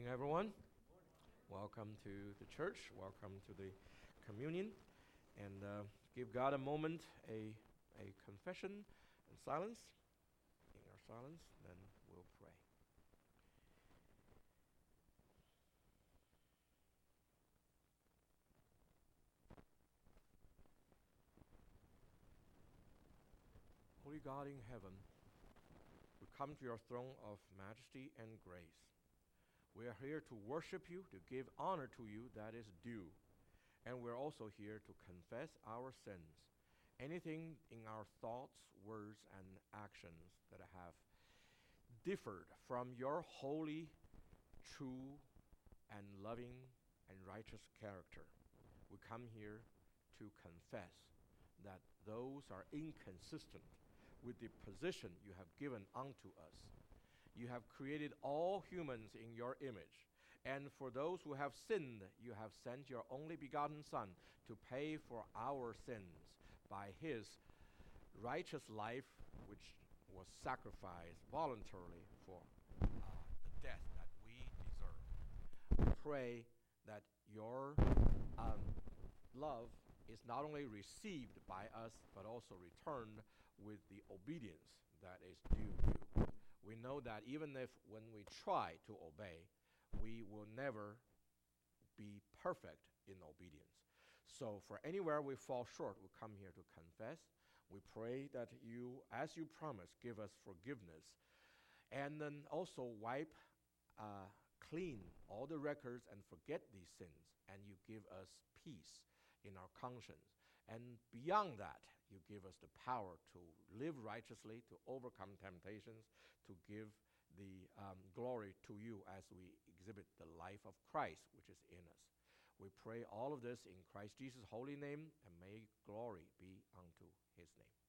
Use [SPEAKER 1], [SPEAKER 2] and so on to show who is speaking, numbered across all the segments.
[SPEAKER 1] morning, everyone. Welcome to the church. Welcome to the communion. And uh, give God a moment, a, a confession and silence. In our silence, then we'll pray. Holy God in heaven, we come to your throne of majesty and grace. We are here to worship you, to give honor to you that is due. And we're also here to confess our sins. Anything in our thoughts, words, and actions that have differed from your holy, true, and loving and righteous character. We come here to confess that those are inconsistent with the position you have given unto us. You have created all humans in your image. And for those who have sinned, you have sent your only begotten Son to pay for our sins by his righteous life, which was sacrificed voluntarily for uh, the death that we deserve. We pray that your um, love is not only received by us, but also returned with the obedience that is due you. We know that even if when we try to obey, we will never be perfect in obedience. So, for anywhere we fall short, we come here to confess. We pray that you, as you promised, give us forgiveness. And then also wipe uh, clean all the records and forget these sins. And you give us peace in our conscience. And beyond that, you give us the power to live righteously, to overcome temptations, to give the um, glory to you as we exhibit the life of Christ which is in us. We pray all of this in Christ Jesus' holy name, and may glory be unto his name.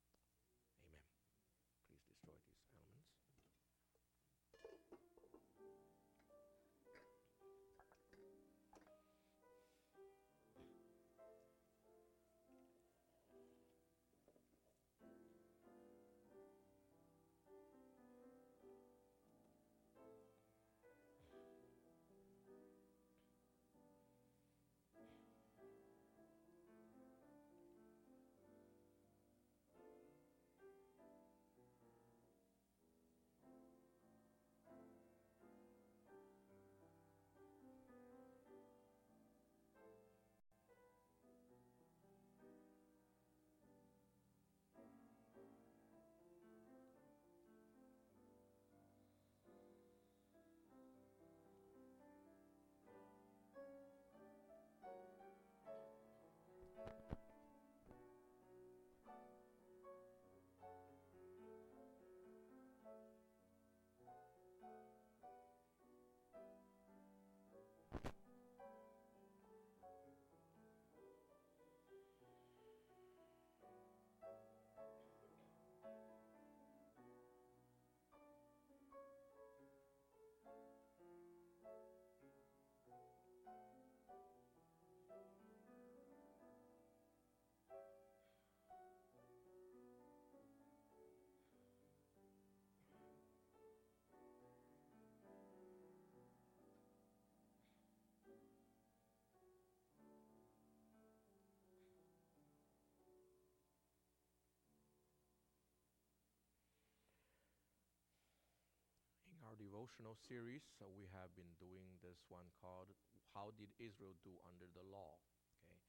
[SPEAKER 1] Devotional series, so we have been doing this one called How Did Israel Do Under the Law? Okay.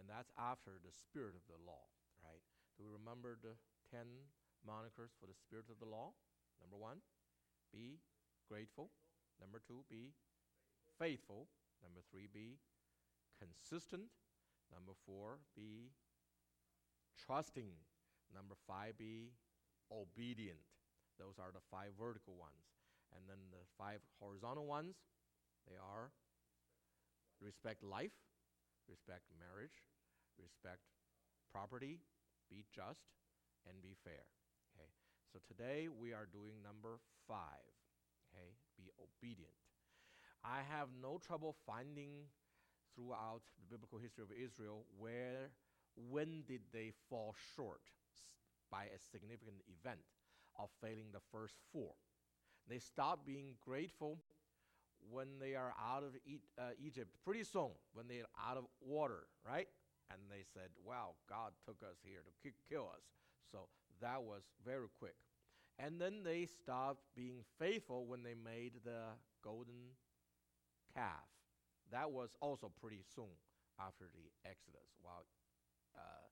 [SPEAKER 1] And that's after the spirit of the law, right? Do we remember the 10 monikers for the spirit of the law? Number one, be grateful. Number two, be faithful. Number three, be consistent. Number four, be trusting. Number five, be obedient. Those are the five vertical ones. And then the five horizontal ones, they are respect life, respect marriage, respect property, be just, and be fair. Okay. So today we are doing number five. Okay, be obedient. I have no trouble finding throughout the biblical history of Israel where when did they fall short by a significant event of failing the first four. They stopped being grateful when they are out of e- uh, Egypt, pretty soon, when they're out of water, right? And they said, Wow, God took us here to ki- kill us. So that was very quick. And then they stopped being faithful when they made the golden calf. That was also pretty soon after the Exodus. While, uh,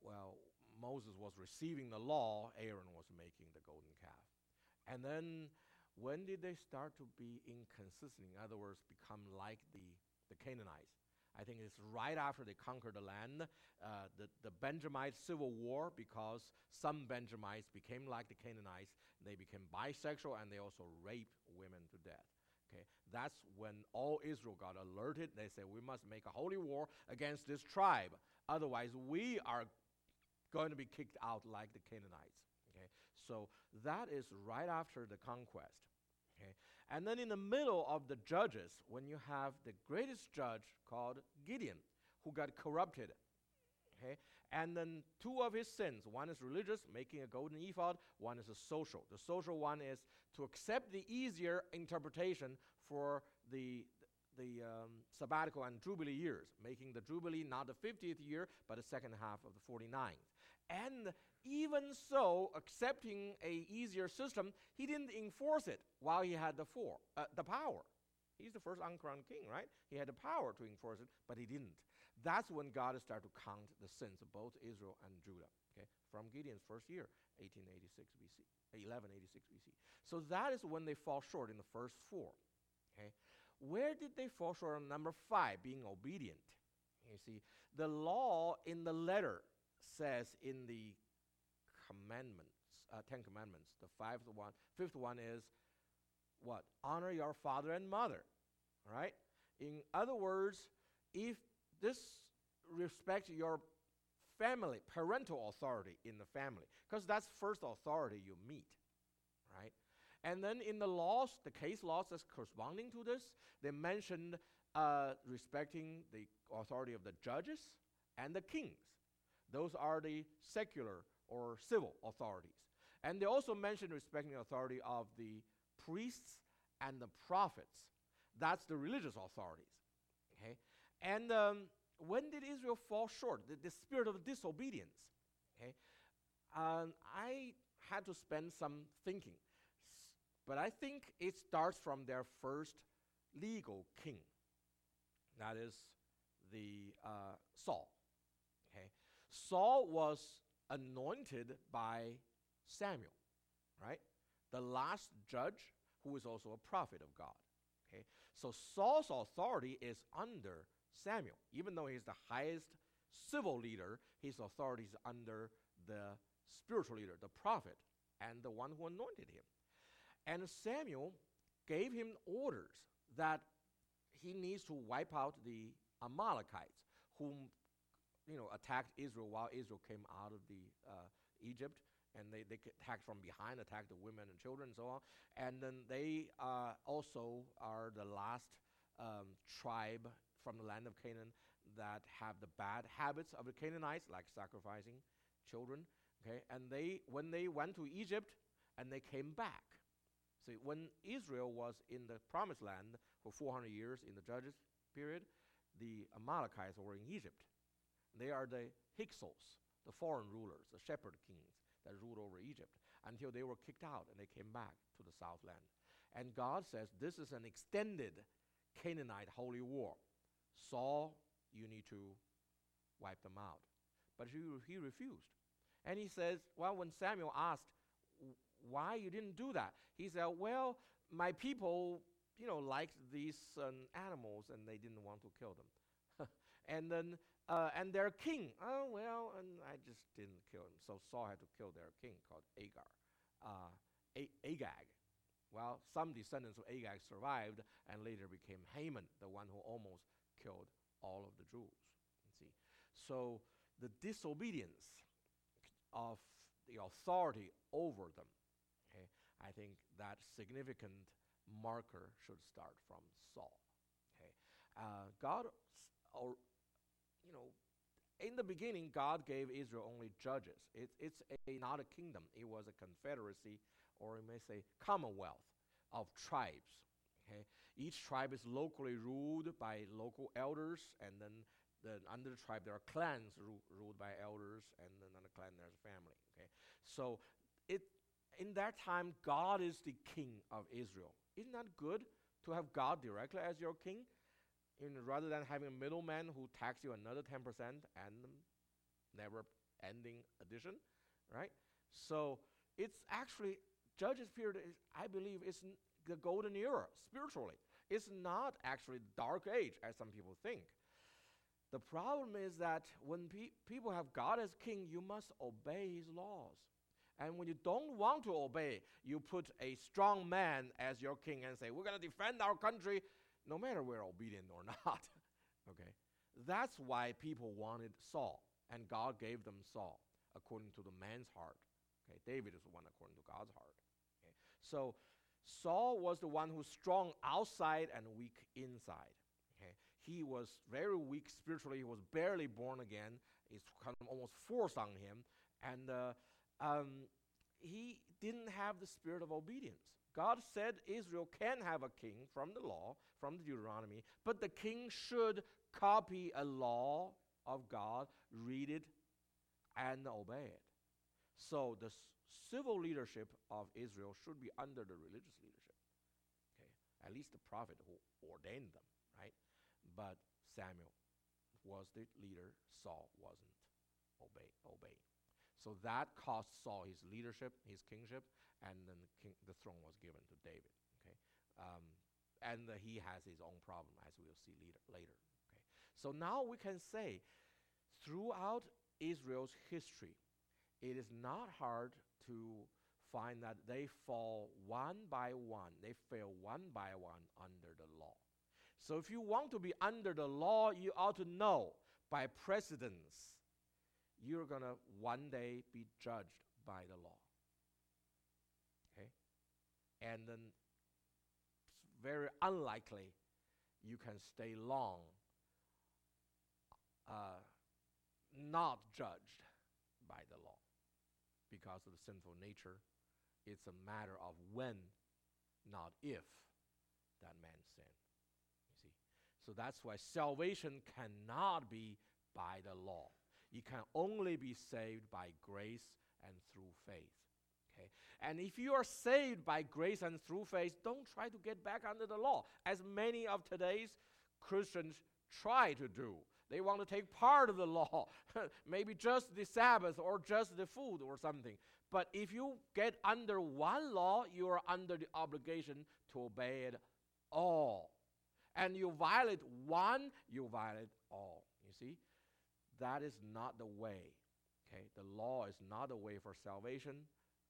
[SPEAKER 1] while Moses was receiving the law, Aaron was making the golden calf. And then when did they start to be inconsistent? In other words, become like the, the Canaanites. I think it's right after they conquered the land, uh, the, the Benjamite civil war, because some Benjamites became like the Canaanites. They became bisexual and they also raped women to death. Okay, that's when all Israel got alerted. They said, We must make a holy war against this tribe. Otherwise, we are going to be kicked out like the Canaanites. So that is right after the conquest. Okay, and then in the middle of the judges, when you have the greatest judge called Gideon, who got corrupted. Okay, and then two of his sins one is religious, making a golden ephod, one is a social. The social one is to accept the easier interpretation for the, the um, sabbatical and jubilee years, making the jubilee not the 50th year, but the second half of the 49th. And even so, accepting a easier system, he didn't enforce it while he had the four, uh, the power. He's the first uncrowned king, right? He had the power to enforce it, but he didn't. That's when God started to count the sins of both Israel and Judah. Okay, from Gideon's first year, 1886 BC, 1186 BC. So that is when they fall short in the first four. Okay, where did they fall short on number five, being obedient? You see, the law in the letter says in the commandments, uh, Ten Commandments, the fifth one, fifth one is what? Honor your father and mother, right? In other words, if this respects your family, parental authority in the family, because that's first authority you meet, right? And then in the laws, the case laws that's corresponding to this, they mentioned uh, respecting the authority of the judges and the kings. Those are the secular or civil authorities. And they also mentioned respecting the authority of the priests and the prophets. That's the religious authorities. Okay? And um, when did Israel fall short? The, the spirit of disobedience. Okay? Um, I had to spend some thinking. But I think it starts from their first legal king. That is the uh, Saul. Saul was anointed by Samuel, right? The last judge who is also a prophet of God. Okay? So Saul's authority is under Samuel. Even though he's the highest civil leader, his authority is under the spiritual leader, the prophet, and the one who anointed him. And Samuel gave him orders that he needs to wipe out the Amalekites, whom you know attacked Israel while Israel came out of the uh, Egypt, and they, they attacked from behind, attacked the women and children and so on. And then they uh, also are the last um, tribe from the land of Canaan that have the bad habits of the Canaanites, like sacrificing children. Okay, and they when they went to Egypt and they came back. See, when Israel was in the promised land for 400 years in the Judges period, the Amalekites were in Egypt. They are the Hyksos, the foreign rulers, the shepherd kings that ruled over Egypt until they were kicked out and they came back to the southland. And God says this is an extended Canaanite holy war. Saul, you need to wipe them out. But he, he refused. And he says, well, when Samuel asked why you didn't do that, he said, well, my people, you know, liked these um, animals and they didn't want to kill them. and then, uh, and their king, oh, well, and I just didn't kill him. So Saul had to kill their king called Agar, uh, Agag. Well, some descendants of Agag survived and later became Haman, the one who almost killed all of the Jews. See, so the disobedience of the authority over them, okay, I think that significant marker should start from Saul. Okay, uh, God, or you know, in the beginning, God gave Israel only judges. It, it's a, not a kingdom. It was a confederacy, or you may say commonwealth of tribes. Okay, Each tribe is locally ruled by local elders, and then the, under the tribe there are clans ru- ruled by elders, and then under the clan there's a family. Okay, so it in that time God is the king of Israel. Isn't that good to have God directly as your king, rather than having a middleman who tax you another ten percent and never ending addition, right? So it's actually Judges period is, I believe, is the golden era spiritually. It's not actually dark age as some people think. The problem is that when pe- people have God as king, you must obey his laws. And when you don't want to obey, you put a strong man as your king and say, We're going to defend our country no matter we're obedient or not. okay? That's why people wanted Saul, and God gave them Saul according to the man's heart. Okay? David is the one according to God's heart. Okay? So Saul was the one who's strong outside and weak inside. Okay? He was very weak spiritually. He was barely born again. It's kind of almost forced on him. And uh, um, he didn't have the spirit of obedience. God said Israel can have a king from the law, from the Deuteronomy, but the king should copy a law of God, read it, and obey it. So the s- civil leadership of Israel should be under the religious leadership. Okay, at least the prophet who ordained them, right? But Samuel was the leader. Saul wasn't obey. So that cost Saul his leadership, his kingship, and then the, king, the throne was given to David. Okay, um, and he has his own problem, as we'll see later. Later. Okay, so now we can say, throughout Israel's history, it is not hard to find that they fall one by one, they fail one by one under the law. So if you want to be under the law, you ought to know by precedence you're going to one day be judged by the law. And then it's very unlikely you can stay long uh, not judged by the law because of the sinful nature. It's a matter of when, not if, that man sinned. You see? So that's why salvation cannot be by the law. You can only be saved by grace and through faith. Okay? And if you are saved by grace and through faith, don't try to get back under the law, as many of today's Christians try to do. They want to take part of the law, maybe just the Sabbath or just the food or something. But if you get under one law, you are under the obligation to obey it all. And you violate one, you violate all. You see? That is not the way. Okay? The law is not the way for salvation.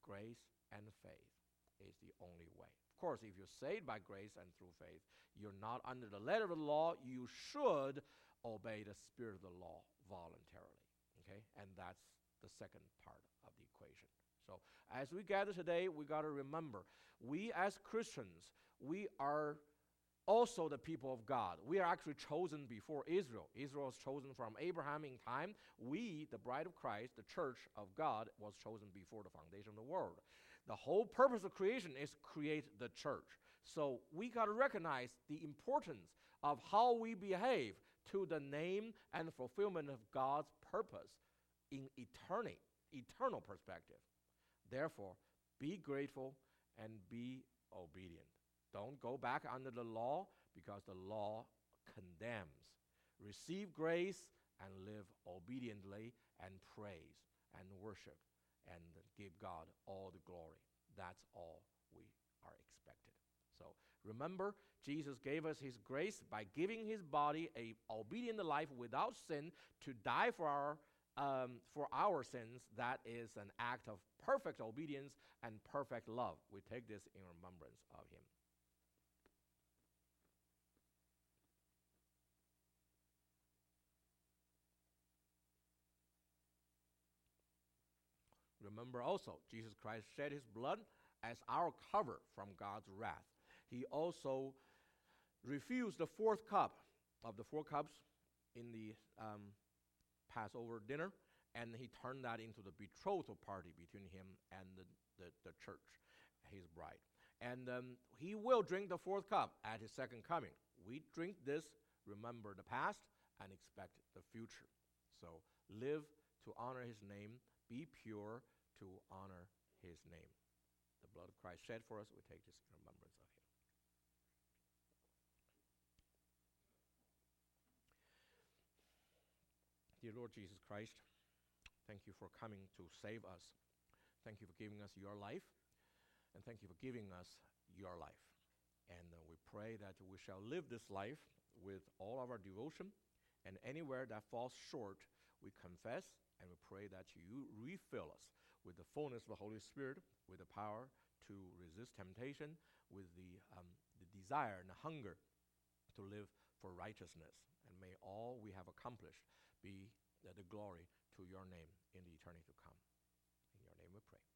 [SPEAKER 1] Grace and faith is the only way. Of course, if you're saved by grace and through faith, you're not under the letter of the law. You should obey the spirit of the law voluntarily. Okay? And that's the second part of the equation. So, as we gather today, we got to remember we as Christians, we are also the people of God. We are actually chosen before Israel. Israel was chosen from Abraham in time. We, the bride of Christ, the church of God, was chosen before the foundation of the world. The whole purpose of creation is create the church. So we got to recognize the importance of how we behave to the name and fulfillment of God's purpose in eternity, eternal perspective. Therefore, be grateful and be obedient. Don't go back under the law because the law condemns. Receive grace and live obediently and praise and worship and give God all the glory. That's all we are expected. So remember, Jesus gave us his grace by giving his body a obedient life without sin to die for our um, for our sins. That is an act of perfect obedience and perfect love. We take this in remembrance of him. Remember also, Jesus Christ shed his blood as our cover from God's wrath. He also refused the fourth cup of the four cups in the um, Passover dinner, and he turned that into the betrothal party between him and the, the, the church, his bride. And um, he will drink the fourth cup at his second coming. We drink this, remember the past, and expect the future. So live to honor his name, be pure to honor his name. The blood of Christ shed for us, we take this in remembrance of him. Dear Lord Jesus Christ, thank you for coming to save us. Thank you for giving us your life, and thank you for giving us your life. And uh, we pray that we shall live this life with all of our devotion, and anywhere that falls short, we confess and we pray that you refill us with the fullness of the Holy Spirit, with the power to resist temptation, with the, um, the desire and the hunger to live for righteousness. And may all we have accomplished be the glory to your name in the eternity to come. In your name we pray.